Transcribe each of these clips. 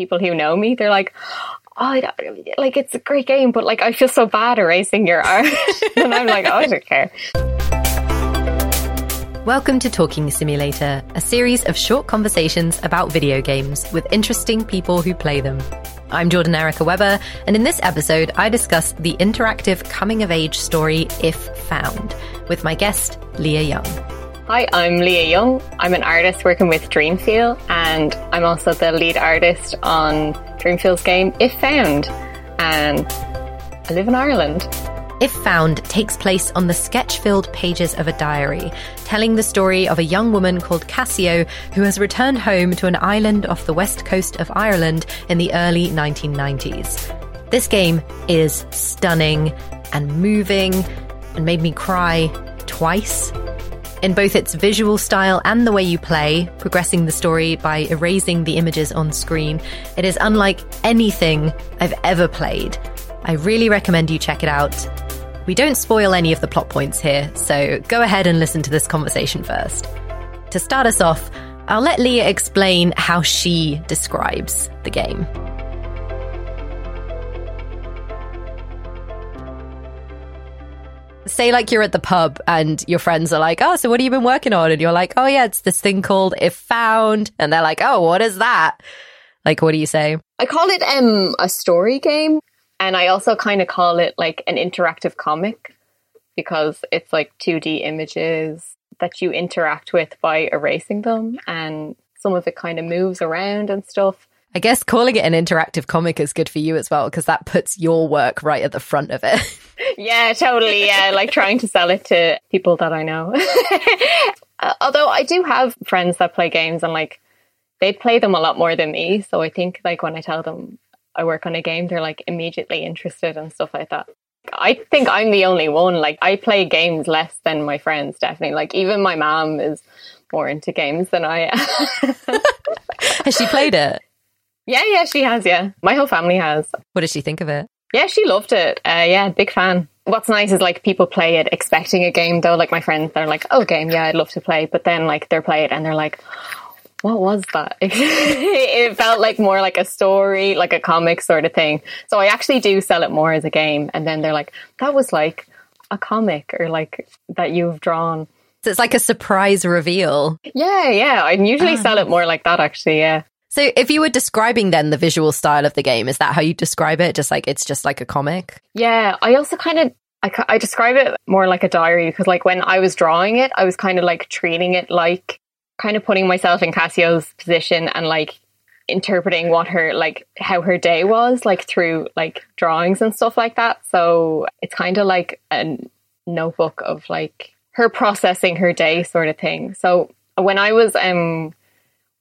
people who know me, they're like, oh, like it's a great game, but like I feel so bad erasing your art. and I'm like, oh, I don't care. Welcome to Talking Simulator, a series of short conversations about video games with interesting people who play them. I'm Jordan Erica Weber, and in this episode, I discuss the interactive coming of age story If Found with my guest, Liadh Young. Hi, I'm Liadh Young. I'm an artist working with Dreamfeel, and I'm also the lead artist on Dreamfeel's game If Found. And I live in Ireland. If Found takes place on the sketch filled pages of a diary, telling the story of a young woman called Kasio who has returned home to an island off the west coast of Ireland in the early 1990s. This game is stunning and moving and made me cry twice in both its visual style and the way you play, progressing the story by erasing the images on screen. It is unlike anything I've ever played. I really recommend you check it out. We don't spoil any of the plot points here, so go ahead and listen to this conversation first. To start us off, I'll let Liadh explain how she describes the game. Say like you're at the pub and your friends are like, "Oh, so what have you been working on?" and you're like, "Oh yeah, it's this thing called If Found," and they're like, "Oh, what is that?" Like, what do you say? I call it um a story game, and I also kind of call it like an interactive comic because it's like 2D images that you interact with by erasing them, and some of it kind of moves around and stuff. I guess calling it an interactive comic is good for you as well because that puts your work right at the front of it. yeah, totally. Yeah, like trying to sell it to people that I know. uh, although I do have friends that play games and like they play them a lot more than me. So I think like when I tell them I work on a game, they're like immediately interested and stuff like that. I think I'm the only one. Like I play games less than my friends, definitely. Like even my mom is more into games than I am. Has she played it? Yeah, yeah, she has. Yeah, my whole family has. What did she think of it? Yeah, she loved it. Uh, yeah, big fan. What's nice is like people play it expecting a game though. Like my friends, they're like, "Oh, game, yeah, I'd love to play," but then like they're play it and they're like, "What was that?" it felt like more like a story, like a comic sort of thing. So I actually do sell it more as a game, and then they're like, "That was like a comic or like that you've drawn." So it's like a surprise reveal. Yeah, yeah. I usually sell it more like that, actually. Yeah. So if you were describing then the visual style of the game, is that how you describe it? Just like it's just like a comic? Yeah, I also kind of I, I describe it more like a diary because like when I was drawing it, I was kind of like treating it like kind of putting myself in Kasio's position and like interpreting what her like how her day was like through like drawings and stuff like that. So it's kind of like a notebook of like her processing her day sort of thing. So when I was um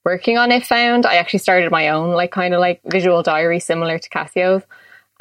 working on If Found, I actually started my own like kind of like visual diary similar to Kasio's.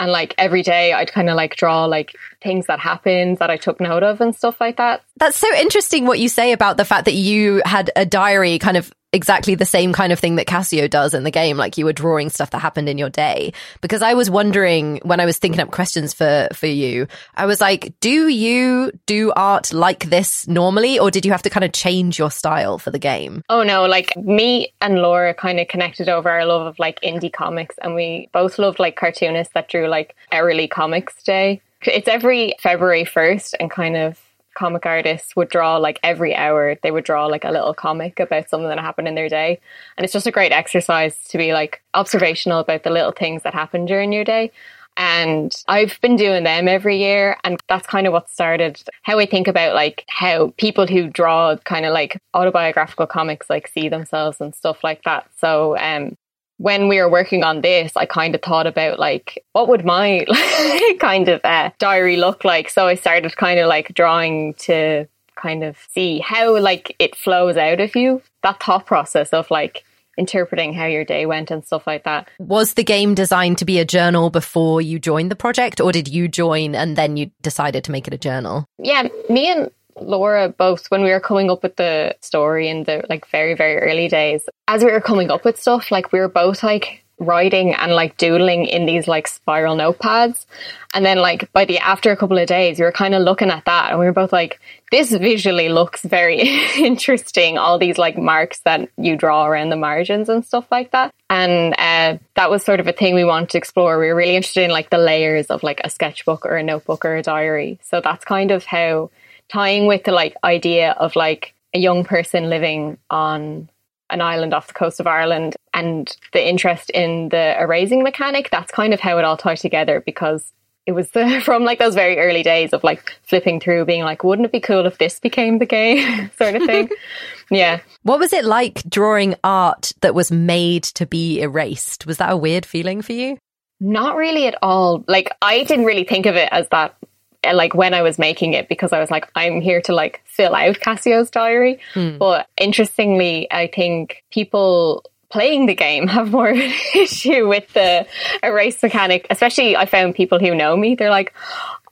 And like every day I'd kind of like draw like things that happened that I took note of and stuff like that. That's so interesting what you say about the fact that you had a diary kind of exactly the same kind of thing that Kasio does in the game. Like you were drawing stuff that happened in your day. Because I was wondering when I was thinking up questions for, for you, I was like, do you do art like this normally? Or did you have to kind of change your style for the game? Oh no, like me and Laura kind of connected over our love of like indie comics and we both loved like cartoonists that drew like Hourly Comics Day. It's every February 1st and kind of comic artists would draw like every hour they would draw like a little comic about something that happened in their day. And it's just a great exercise to be like observational about the little things that happen during your day. And I've been doing them every year and that's kind of what started how I think about like how people who draw kind of like autobiographical comics like see themselves and stuff like that. So um when we were working on this, I kind of thought about like, what would my kind of uh, diary look like? So I started kind of like drawing to kind of see how like it flows out of you. That thought process of like interpreting how your day went and stuff like that. Was the game designed to be a journal before you joined the project or did you join and then you decided to make it a journal? Yeah, me and Laura both when we were coming up with the story in the like very very early days as we were coming up with stuff like we were both like writing and like doodling in these like spiral notepads. And then like by the after a couple of days, we were kind of looking at that and we were both like, this visually looks very interesting. All these like marks that you draw around the margins and stuff like that. And uh, that was sort of a thing we wanted to explore. We were really interested in like the layers of like a sketchbook or a notebook or a diary. So that's kind of how tying with the like idea of like a young person living on an island off the coast of Ireland and the interest in the erasing mechanic, that's kind of how it all tied together because it was the, from like those very early days of like flipping through being like, wouldn't it be cool if this became the game sort of thing? yeah. What was it like drawing art that was made to be erased? Was that a weird feeling for you? Not really at all. Like I didn't really think of it as that like when I was making it because I was like, I'm here to like fill out Kasio's diary. Hmm. But interestingly, I think people playing the game have more of an issue with the erase mechanic. Especially, I found people who know me. They're like,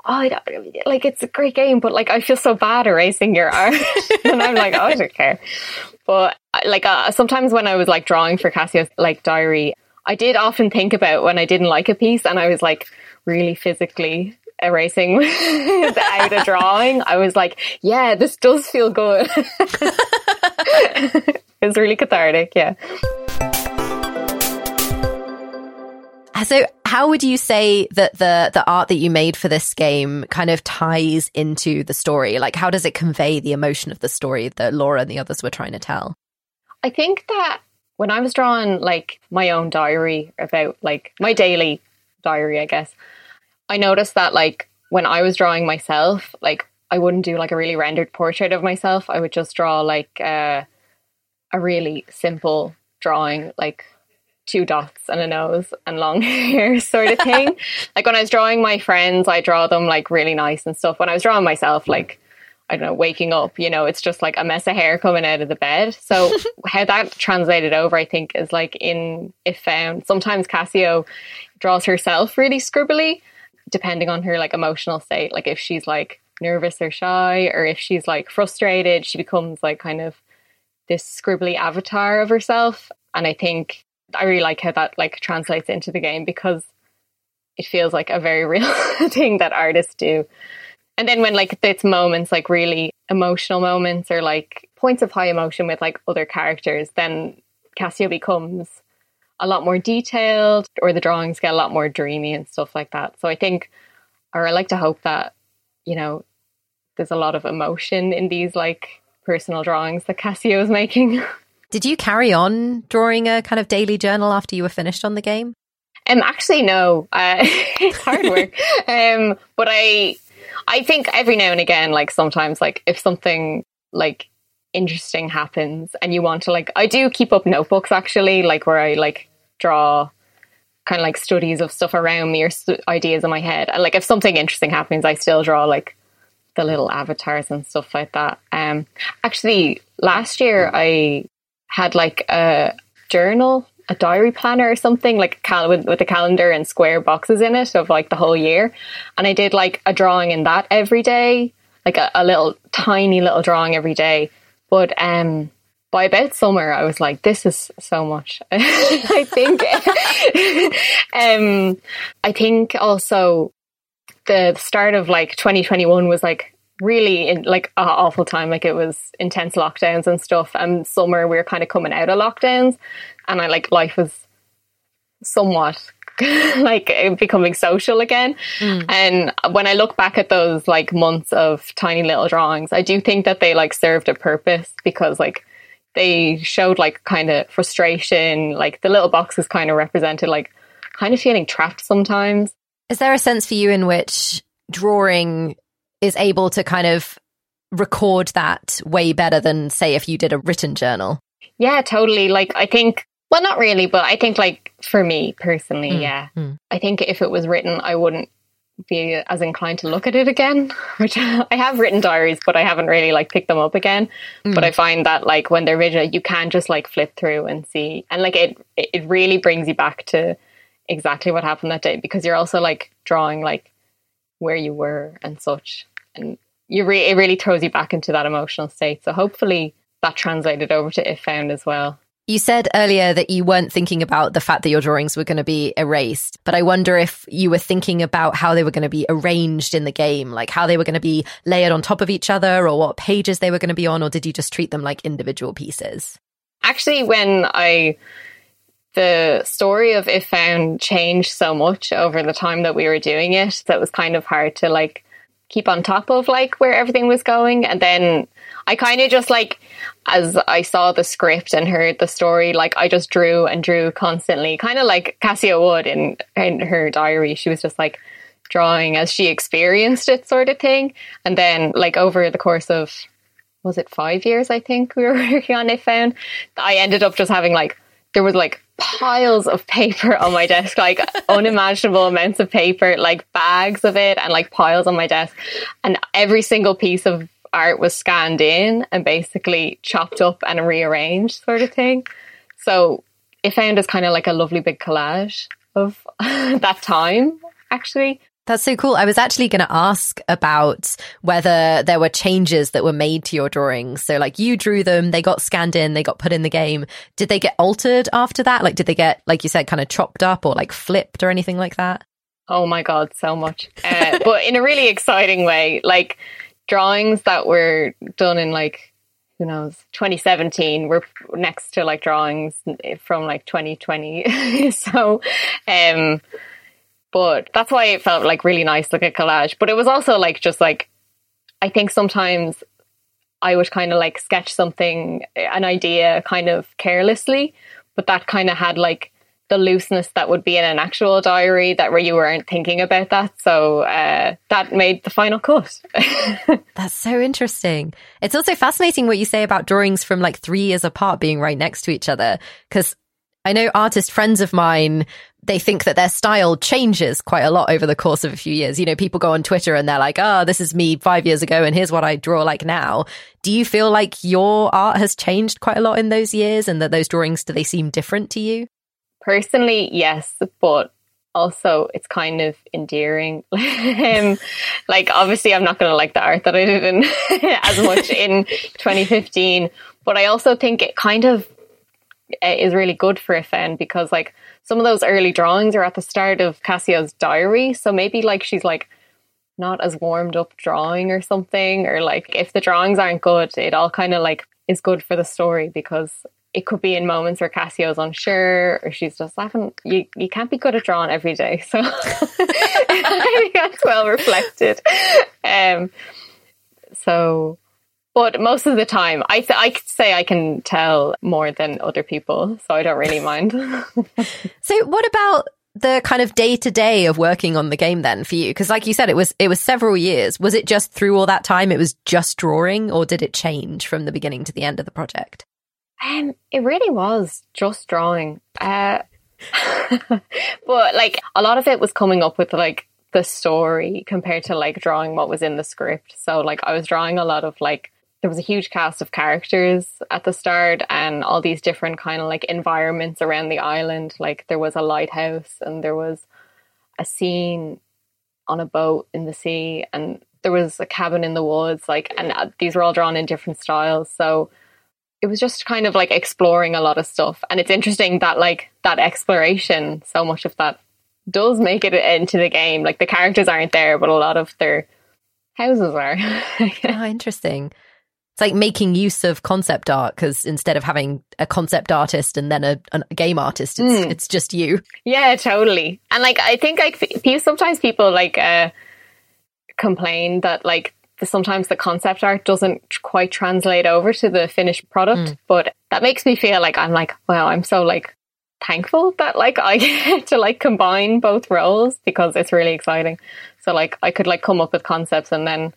"Oh, like it's a great game, but like I feel so bad erasing your art," and I'm like, "Oh, I don't care." But like uh, sometimes when I was like drawing for Kasio's like diary, I did often think about when I didn't like a piece, and I was like really physically erasing out a drawing, I was like, yeah, this does feel good. it was really cathartic, yeah. Uh, so, how would you say that the the art that you made for this game kind of ties into the story? Like, how does it convey the emotion of the story that Laura and the others were trying to tell? I think that when I was drawing like my own diary about like my daily diary, I guess, I noticed that like when I was drawing myself, like I wouldn't do like a really rendered portrait of myself. I would just draw like uh, a really simple drawing, like two dots and a nose and long hair sort of thing. like when I was drawing my friends, I draw them like really nice and stuff. When I was drawing myself, like I don't know, waking up, you know, it's just like a mess of hair coming out of the bed. So how that translated over, I think, is like in If Found. Sometimes Kasio draws herself really scribbly depending on her like emotional state. Like if she's like nervous or shy, or if she's like frustrated, she becomes like kind of this scribbly avatar of herself. And I think I really like how that like translates into the game because it feels like a very real thing that artists do. And then when like it's moments like really emotional moments or like points of high emotion with like other characters, then Kasio becomes a lot more detailed or the drawings get a lot more dreamy and stuff like that. So I think, or I like to hope that, you know, there's a lot of emotion in these like personal drawings that Kasio is making. Did you carry on drawing a kind of daily journal after you were finished on the game? Um, actually, no. Uh, it's hard work. um, but I, I think every now and again, like sometimes, like if something like interesting happens and you want to like I do keep up notebooks actually like where I like draw kind of like studies of stuff around me or st- ideas in my head. And like if something interesting happens I still draw like the little avatars and stuff like that. Um actually last year I had like a journal a diary planner or something like cal- with, with a calendar and square boxes in it of like the whole year. And I did like a drawing in that every day like a, a little tiny little drawing every day but um, by about summer, I was like, this is so much. I think, um, I think also the start of like 2021 was like really in, like an awful time. Like it was intense lockdowns and stuff. And summer, we were kind of coming out of lockdowns, and I like life was somewhat like becoming social again. Mm. And when I look back at those like months of tiny little drawings, I do think that they like served a purpose because like they showed like kind of frustration, like the little boxes kind of represented like kind of feeling trapped sometimes. Is there a sense for you in which drawing is able to kind of record that way better than say if you did a written journal? Yeah, totally. Like I think well, not really, but I think like for me personally, mm. yeah. Mm. I think if it was written, I wouldn't be as inclined to look at it again, which I have written diaries, but I haven't really like picked them up again. Mm. But I find that like when they're visual, you can just like flip through and see, and like it, it really brings you back to exactly what happened that day because you're also like drawing like where you were and such, and you re- it really throws you back into that emotional state. So hopefully that translated over to if found as well. You said earlier that you weren't thinking about the fact that your drawings were going to be erased, but I wonder if you were thinking about how they were going to be arranged in the game, like how they were going to be layered on top of each other or what pages they were going to be on, or did you just treat them like individual pieces? Actually, when I the story of If Found changed so much over the time that we were doing it that it was kind of hard to like keep on top of like where everything was going. And then I kind of just like, as I saw the script and heard the story, like I just drew and drew constantly, kind of like Kasio would in, in her diary. She was just like drawing as she experienced it, sort of thing. And then, like, over the course of, was it five years, I think we were working on If Found, I ended up just having like, there was like piles of paper on my desk, like unimaginable amounts of paper, like bags of it, and like piles on my desk. And every single piece of art was scanned in and basically chopped up and rearranged, sort of thing. So If Found as kind of like a lovely big collage of that time, actually. That's so cool. I was actually going to ask about whether there were changes that were made to your drawings. So, like, you drew them, they got scanned in, they got put in the game. Did they get altered after that? Like, did they get, like you said, kind of chopped up or like flipped or anything like that? Oh my God, so much. Uh, but in a really exciting way. Like, drawings that were done in like, who knows, 2017 were next to like drawings from like 2020. so, um, but that's why it felt like really nice, like a collage. But it was also like just like I think sometimes I would kind of like sketch something, an idea, kind of carelessly, but that kind of had like the looseness that would be in an actual diary that where you weren't thinking about that. So uh, that made the final cut. That's so interesting. It's also fascinating what you say about drawings from like three years apart being right next to each other. Because I know artist friends of mine they think that their style changes quite a lot over the course of a few years. You know, people go on Twitter and they're like, oh, this is me five years ago and here's what I draw like now. Do you feel like your art has changed quite a lot in those years and that those drawings, do they seem different to you? Personally, yes, but also it's kind of endearing. um, like, obviously, I'm not going to like the art that I did in as much in 2015, but I also think it kind of uh, is really good for a fan because, like, some of those early drawings are at the start of Kasio's diary. So maybe like she's like not as warmed up drawing or something, or like if the drawings aren't good, it all kind of like is good for the story because it could be in moments where Kasio's unsure or she's just laughing. You you can't be good at drawing every day, so I think that's well reflected. Um, so but most of the time, I th- I could say I can tell more than other people, so I don't really mind. so, what about the kind of day to day of working on the game then for you? Because, like you said, it was it was several years. Was it just through all that time? It was just drawing, or did it change from the beginning to the end of the project? Um, it really was just drawing. Uh, but like a lot of it was coming up with like the story compared to like drawing what was in the script. So like I was drawing a lot of like there was a huge cast of characters at the start and all these different kind of like environments around the island. Like there was a lighthouse and there was a scene on a boat in the sea and there was a cabin in the woods. Like, and uh, these were all drawn in different styles. So it was just kind of like exploring a lot of stuff. And it's interesting that like that exploration, so much of that does make it into the game. Like the characters aren't there, but a lot of their houses are. oh, interesting it's like making use of concept art because instead of having a concept artist and then a, a game artist, it's mm. it's just you. Yeah, totally. And like I think like sometimes people like uh, complain that like sometimes the concept art doesn't quite translate over to the finished product, mm. but that makes me feel like I'm like wow, I'm so like thankful that like I get to like combine both roles because it's really exciting. So like I could like come up with concepts and then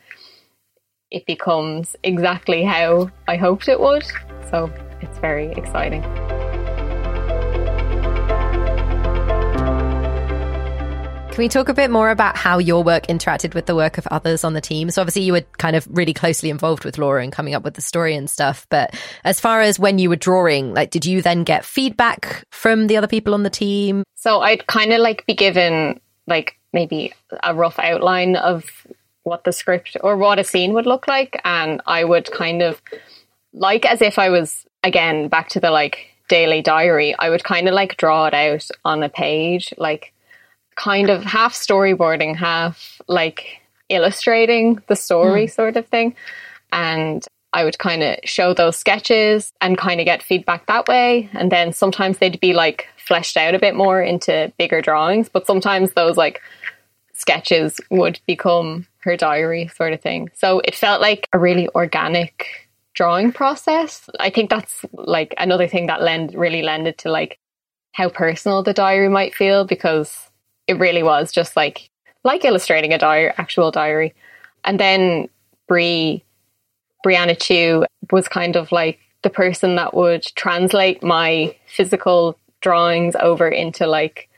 it becomes exactly how I hoped it would. So it's very exciting. Can we talk a bit more about how your work interacted with the work of others on the team? So obviously you were kind of really closely involved with Laura and coming up with the story and stuff. But as far as when you were drawing, like, did you then get feedback from the other people on the team? So I'd kind of like be given like maybe a rough outline of what the script or what a scene would look like. And I would kind of like as if I was again back to the like daily diary, I would kind of like draw it out on a page, like kind of half storyboarding, half like illustrating the story mm. sort of thing. And I would kind of show those sketches and kind of get feedback that way. And then sometimes they'd be like fleshed out a bit more into bigger drawings, but sometimes those like sketches would become her diary sort of thing. So it felt like a really organic drawing process. I think that's like another thing that lend really lended to like how personal the diary might feel because it really was just like like illustrating a diary, actual diary. And then Brie Brianna Chu was kind of like the person that would translate my physical drawings over into like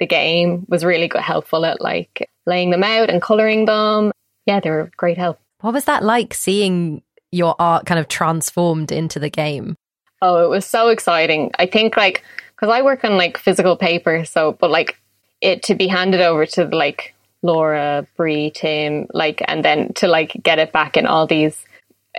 the game was really good helpful at like laying them out and coloring them. Yeah, they were great help. What was that like seeing your art kind of transformed into the game? Oh, it was so exciting. I think like because I work on like physical paper, so but like it to be handed over to like Laura, Brie, Tim, like, and then to like get it back in all these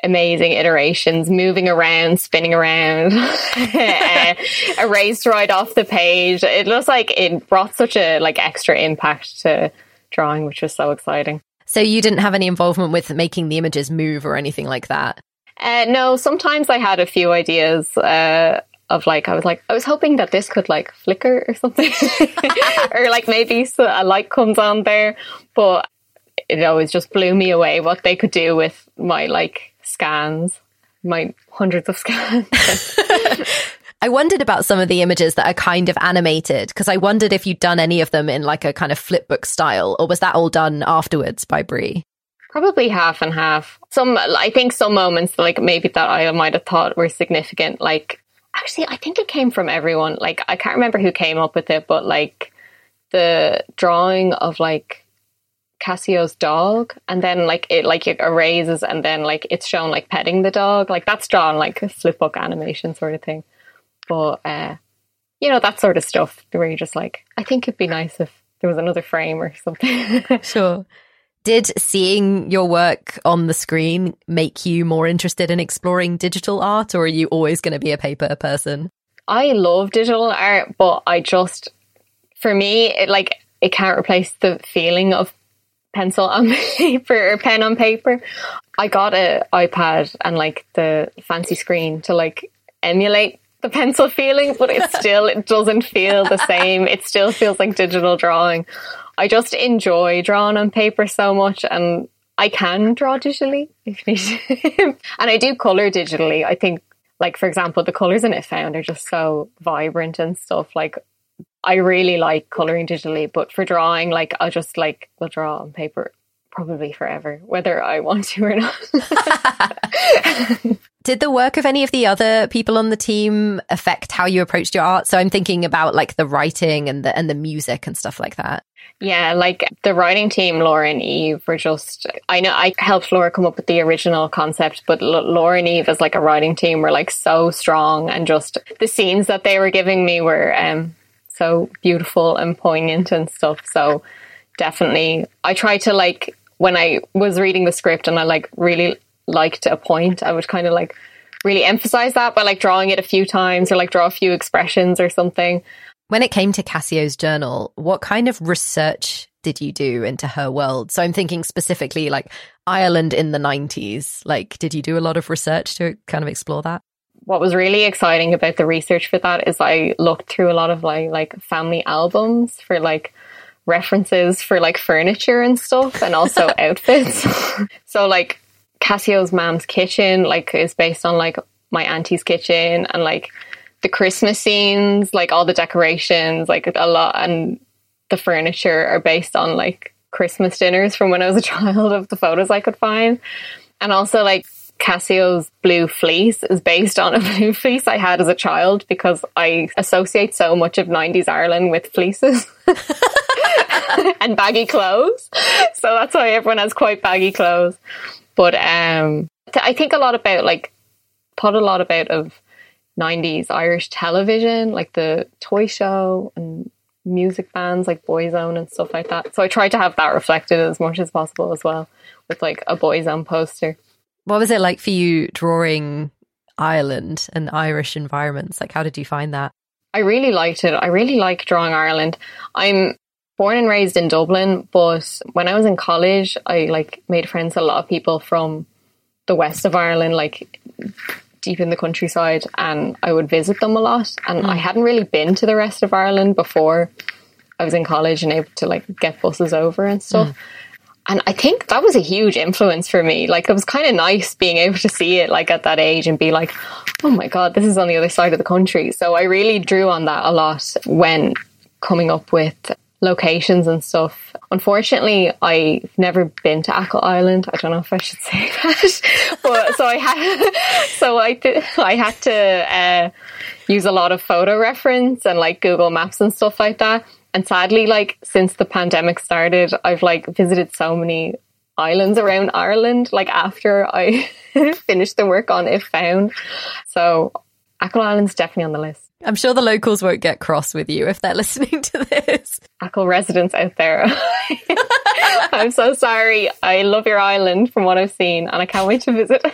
amazing iterations, moving around, spinning around, erased right off the page. It looks like it brought such a like extra impact to drawing, which was so exciting. So you didn't have any involvement with making the images move or anything like that? Uh, no, sometimes I had a few ideas. Uh, of like I was like I was hoping that this could like flicker or something, or like maybe so a light comes on there, but it always just blew me away what they could do with my like scans, my hundreds of scans. I wondered about some of the images that are kind of animated because I wondered if you'd done any of them in like a kind of flipbook style, or was that all done afterwards by Brie? Probably half and half. Some, I think, some moments like maybe that I might have thought were significant. Like, actually, I think it came from everyone. Like, I can't remember who came up with it, but like the drawing of like Kasio's dog, and then like it like it erases, and then like it's shown like petting the dog. Like that's drawn like a flipbook animation sort of thing. But uh, you know that sort of stuff where you're just like, I think it'd be nice if there was another frame or something. sure. Did seeing your work on the screen make you more interested in exploring digital art, or are you always going to be a paper person? I love digital art, but I just, for me, it like it can't replace the feeling of pencil on paper or pen on paper. I got an iPad and like the fancy screen to like emulate the pencil feeling, but it still it doesn't feel the same. It still feels like digital drawing. I just enjoy drawing on paper so much and I can draw digitally if need. and I do color digitally. I think like for example the colors in If Found are just so vibrant and stuff like I really like coloring digitally, but for drawing, like I'll just like will draw on paper probably forever, whether I want to or not. Did the work of any of the other people on the team affect how you approached your art? So I'm thinking about like the writing and the and the music and stuff like that. Yeah, like the writing team, Laura and Eve were just. I know I helped Laura come up with the original concept, but L- Laura and Eve as like a writing team were like so strong, and just the scenes that they were giving me were um, so beautiful and poignant and stuff. So definitely, I try to like when I was reading the script and I like really liked a point, I would kind of like really emphasize that by like drawing it a few times or like draw a few expressions or something. When it came to Kasio's journal, what kind of research did you do into her world? So I'm thinking specifically like Ireland in the 90s. Like, did you do a lot of research to kind of explore that? what was really exciting about the research for that is I looked through a lot of like like family albums for like references for like furniture and stuff and also outfits. so like Kasio's mom's kitchen like is based on like my auntie's kitchen and like the Christmas scenes, like all the decorations, like a lot and the furniture are based on like Christmas dinners from when I was a child of the photos I could find. And also like Kasio's blue fleece is based on a blue fleece I had as a child because I associate so much of 90s Ireland with fleeces and baggy clothes. So that's why everyone has quite baggy clothes. But um, I think a lot about like, thought a lot about of 90s Irish television, like the toy show and music bands like Boyzone and stuff like that. So I tried to have that reflected as much as possible as well with like a Boyzone poster. What was it like for you drawing Ireland and Irish environments? Like, how did you find that? I really liked it. I really like drawing Ireland. I'm born and raised in Dublin, but when I was in college, I like made friends with a lot of people from the west of Ireland, like deep in the countryside, and I would visit them a lot. And mm. I hadn't really been to the rest of Ireland before I was in college and able to like get buses over and stuff. Mm. And I think that was a huge influence for me. Like it was kind of nice being able to see it like at that age and be like, oh my God, this is on the other side of the country. So I really drew on that a lot when coming up with locations and stuff. Unfortunately, I've never been to Achill Island. I don't know if I should say that, but so I had, so I did, I had to uh, use a lot of photo reference and like Google Maps and stuff like that. And sadly, like since the pandemic started, I've like visited so many islands around Ireland, like after I finished the work on If Found. So Achill Island's definitely on the list. I'm sure the locals won't get cross with you if they're listening to this. Achill residents out there. I'm so sorry. I love your island from what I've seen and I can't wait to visit.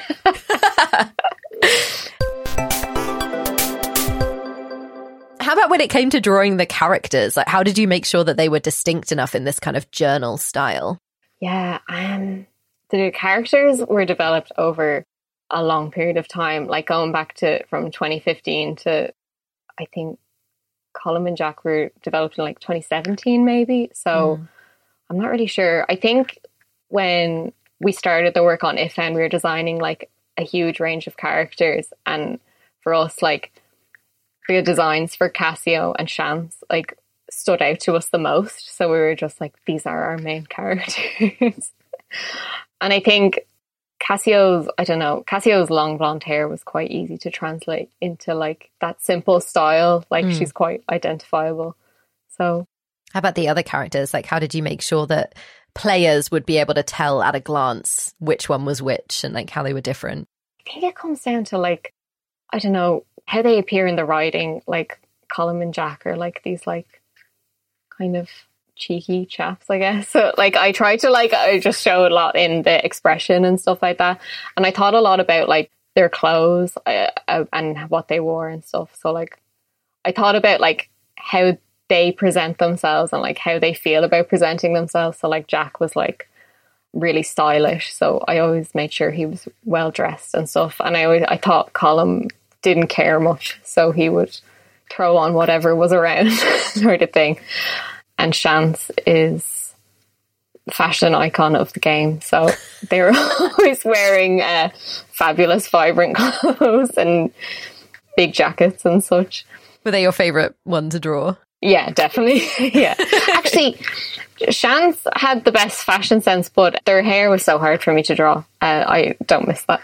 How about when it came to drawing the characters? Like, how did you make sure that they were distinct enough in this kind of journal style? Yeah, um, the characters were developed over a long period of time, like going back to from 2015 to I think Colm and Jack were developed in like 2017, maybe. So mm. I'm not really sure. I think when we started the work on If and we were designing like a huge range of characters, and for us, like the designs for Kasio and Shams like stood out to us the most. So we were just like, these are our main characters. and I think Kasio's, I don't know, Kasio's long blonde hair was quite easy to translate into like that simple style. Like mm. she's quite identifiable. So, how about the other characters? Like, how did you make sure that players would be able to tell at a glance which one was which and like how they were different? I think it comes down to like, I don't know, how they appear in the writing. Like Colm and Jack are like these like kind of cheeky chaps, I guess. So like I try to like I just show a lot in the expression and stuff like that. And I thought a lot about like their clothes uh, uh, and what they wore and stuff. So like I thought about like how they present themselves and like how they feel about presenting themselves. So like Jack was like really stylish, so I always made sure he was well dressed and stuff. And I always I thought Colm didn't care much, so he would throw on whatever was around sort of thing and Shams is fashion icon of the game. So they're always wearing uh, fabulous, vibrant clothes and big jackets and such. Were they your favorite one to draw? Yeah, definitely. yeah. Actually, Shams had the best fashion sense, but their hair was so hard for me to draw. Uh, I don't miss that.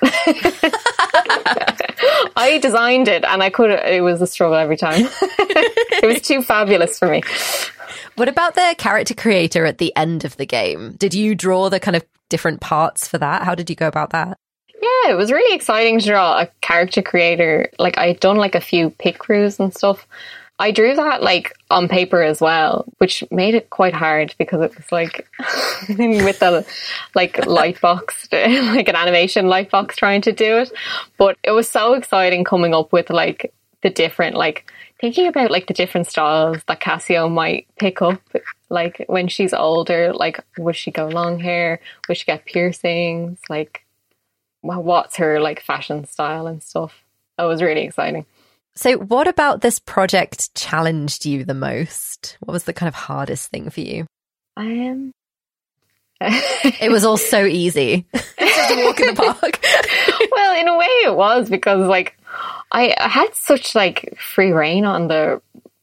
I designed it and I could, it was a struggle every time. it was too fabulous for me. What about the character creator at the end of the game? Did you draw the kind of different parts for that? How did you go about that? Yeah, it was really exciting to draw a character creator. Like I'd done like a few picrews and stuff. I drew that like on paper as well, which made it quite hard because it was like with the like light box, like an animation light box trying to do it. But it was so exciting coming up with like the different like thinking about like the different styles that Kasio might pick up, like when she's older, like would she go long hair? Would she get piercings? Like, what's her like fashion style and stuff? That was really exciting. So, what about this project challenged you the most? What was the kind of hardest thing for you? I am. it was all so easy. Just a walk in the park. well, in a way, it was because like I, I had such like free reign on the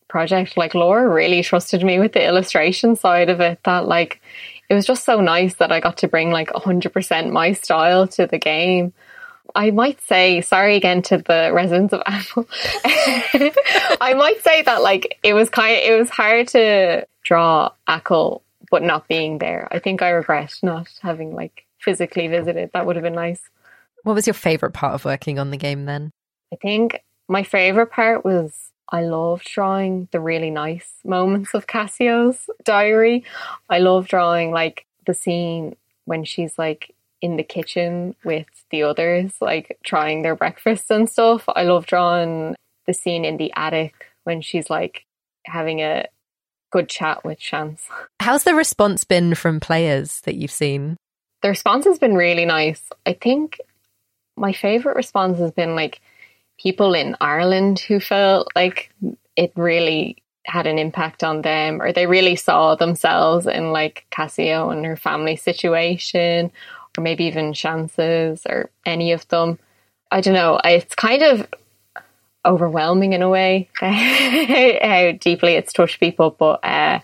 project. Like Laura really trusted me with the illustration side of it that like it was just so nice that I got to bring like 100% my style to the game. I might say, sorry again to the residents of Achill. I might say that like it was kind of, it was hard to draw Achill, but not being there. I think I regret not having like physically visited. That would have been nice. What was your favorite part of working on the game then? I think my favorite part was I loved drawing the really nice moments of Kasio's diary. I love drawing like the scene when she's like in the kitchen with the others, like trying their breakfasts and stuff. I love drawing the scene in the attic when she's like having a good chat with Shams. How's the response been from players that you've seen? The response has been really nice. I think my favorite response has been like people in Ireland who felt like it really had an impact on them or they really saw themselves in like Kasio and her family situation or maybe even Shams's or any of them. I don't know. It's kind of overwhelming in a way how deeply it's touched people, but uh,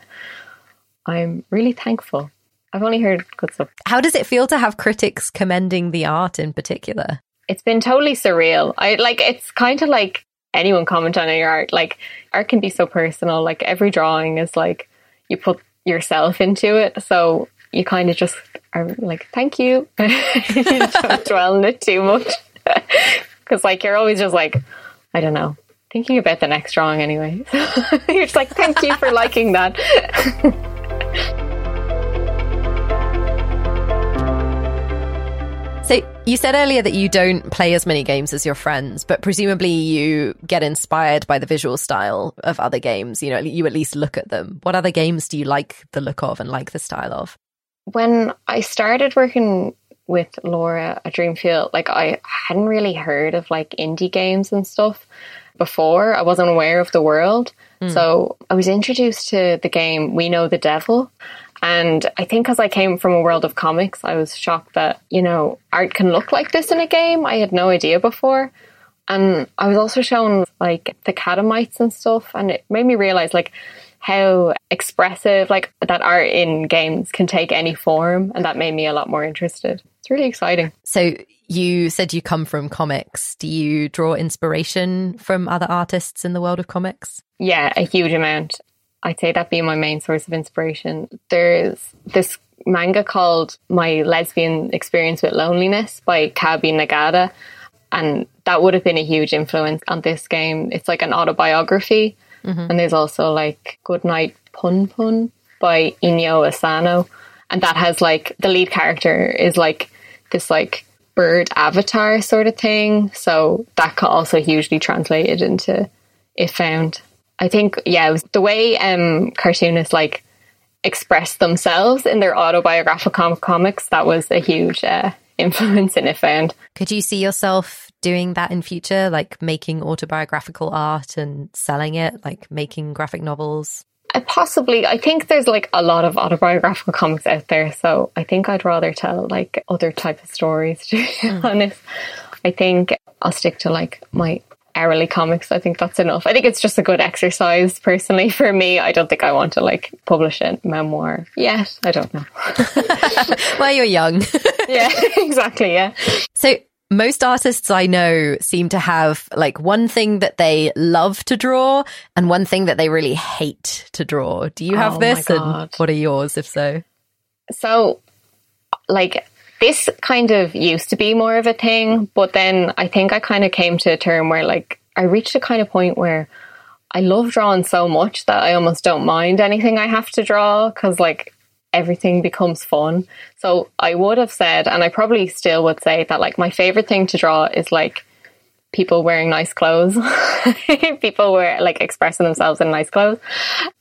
I'm really thankful. I've only heard good stuff. How does it feel to have critics commending the art in particular? It's been totally surreal. I like it's kind of like anyone comment on your art. Like art can be so personal. Like every drawing is like you put yourself into it. So you kind of just are like, thank you. don't dwell on it too much. Because like you're always just like, I don't know, thinking about the next drawing anyway. you're just like, thank you for liking that. So you said earlier that you don't play as many games as your friends, but presumably you get inspired by the visual style of other games. You know, you at least look at them. What other games do you like the look of and like the style of? When I started working with Laura at Dreamfeel, like I hadn't really heard of like indie games and stuff before. I wasn't aware of the world. Mm. So I was introduced to the game We Know the Devil. And I think because I came from a world of comics, I was shocked that, you know, art can look like this in a game. I had no idea before. And I was also shown like the catamites and stuff. And it made me realize like how expressive like that art in games can take any form. And that made me a lot more interested. It's really exciting. So you said you come from comics. Do you draw inspiration from other artists in the world of comics? Yeah, a huge amount. I'd say that being my main source of inspiration. There's this manga called My Lesbian Experience with Loneliness by Kabi Nagata. And that would have been a huge influence on this game. It's like an autobiography. Mm-hmm. And there's also like Goodnight Punpun by Inio Asano. And that has like the lead character is like this like bird avatar sort of thing. So that could also hugely translated into If Found. I think, yeah, it was the way um, cartoonists like express themselves in their autobiographical com- comics. That was a huge uh, influence in If Found. Could you see yourself doing that in future, like making autobiographical art and selling it, like making graphic novels? I possibly. I think there's like a lot of autobiographical comics out there, so I think I'd rather tell like other type of stories. To be mm. honest, I think I'll stick to like my hourly comics. I think that's enough. I think it's just a good exercise personally for me. I don't think I want to like publish a memoir yet. I don't know. well, you're young. yeah, exactly. Yeah. So most artists I know seem to have like one thing that they love to draw and one thing that they really hate to draw. Do you have oh this? And what are yours, if so? So, like, this kind of used to be more of a thing, but then I think I kind of came to a term where like I reached a kind of point where I love drawing so much that I almost don't mind anything I have to draw because like everything becomes fun. So I would have said, and I probably still would say that like my favorite thing to draw is like people wearing nice clothes, people wear like expressing themselves in nice clothes,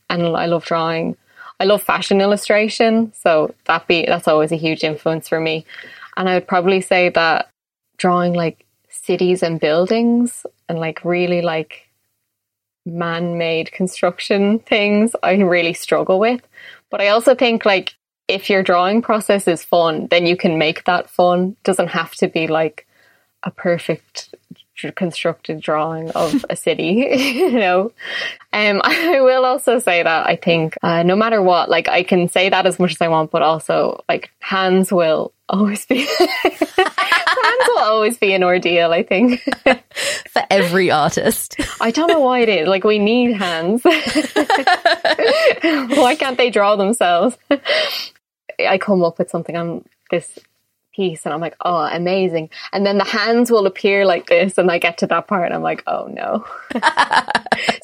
and I love drawing I love fashion illustration, so that be that's always a huge influence for me. And I would probably say that drawing like cities and buildings and like really like man-made construction things I really struggle with. But I also think like if your drawing process is fun, then you can make that fun. It doesn't have to be like a perfect constructed drawing of a city, you know. Um, I will also say that I think uh, no matter what, like I can say that as much as I want, but also like hands will always be hands will always be an ordeal. I think for every artist. I don't know why it is. Like we need hands. why can't they draw themselves? I come up with something on this piece and I'm like, oh, amazing. And then the hands will appear like this and I get to that part and I'm like, oh no.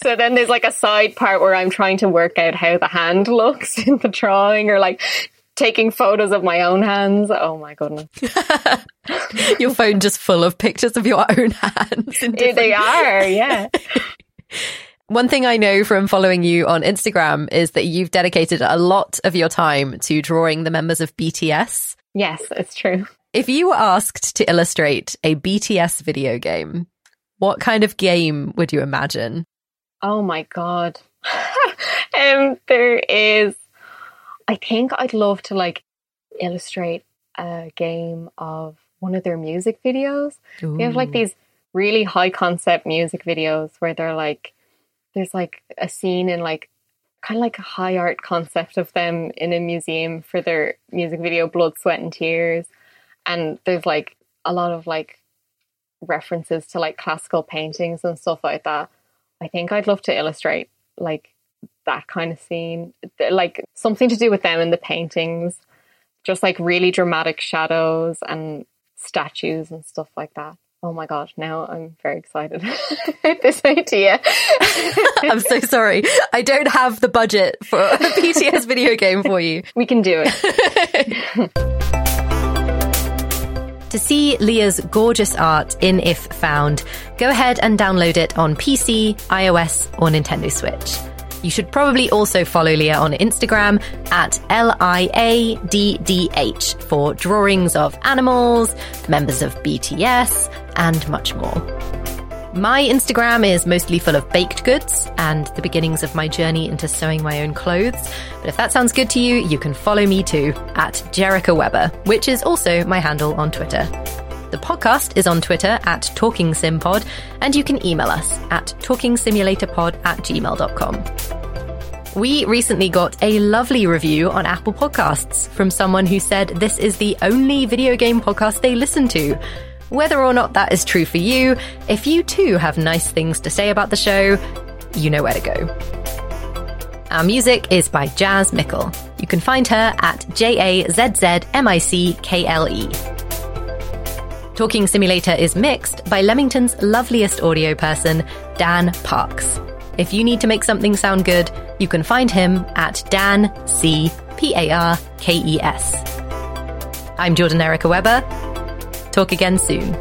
so then there's like a side part where I'm trying to work out how the hand looks in the drawing or like taking photos of my own hands. Oh my goodness. Your phone just full of pictures of your own hands. Different... They are, yeah. One thing I know from following you on Instagram is that you've dedicated a lot of your time to drawing the members of BTS. Yes, it's true. If you were asked to illustrate a BTS video game, what kind of game would you imagine? Oh my god. um there is I think I'd love to like illustrate a game of one of their music videos. Ooh. They have like these really high concept music videos where they're like there's like a scene in like kind of like a high art concept of them in a museum for their music video Blood, Sweat and Tears. And there's like a lot of like references to like classical paintings and stuff like that. I think I'd love to illustrate like that kind of scene, like something to do with them in the paintings, just like really dramatic shadows and statues and stuff like that. Oh my god, now I'm very excited about this idea. I'm so sorry. I don't have the budget for a BTS video game for you. We can do it. To see Liadh's gorgeous art in If Found, go ahead and download it on PC, iOS, or Nintendo Switch. You should probably also follow Liadh on Instagram at L I A D D H for drawings of animals, members of BTS, and much more. My Instagram is mostly full of baked goods and the beginnings of my journey into sewing my own clothes. But if that sounds good to you, you can follow me too at Jerica Webber, which is also my handle on Twitter. The podcast is on Twitter at TalkingSimPod, and you can email us at talkingsimulatorpod at gmail.com. We recently got a lovely review on Apple Podcasts from someone who said this is the only video game podcast they listen to. Whether or not that is true for you, if you too have nice things to say about the show, you know where to go. Our music is by Jazz Mickle. You can find her at J A Z Z M I C K L E. Talking Simulator is mixed by Leamington's loveliest audio person, Dan Parkes. If you need to make something sound good, you can find him at Dan C P A R K E S. I'm Jordan Erica Webber. Talk again soon.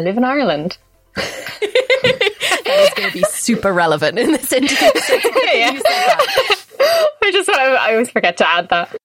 I live in Ireland. that is going to be super relevant in this interview. yeah. I just I, I always forget to add that.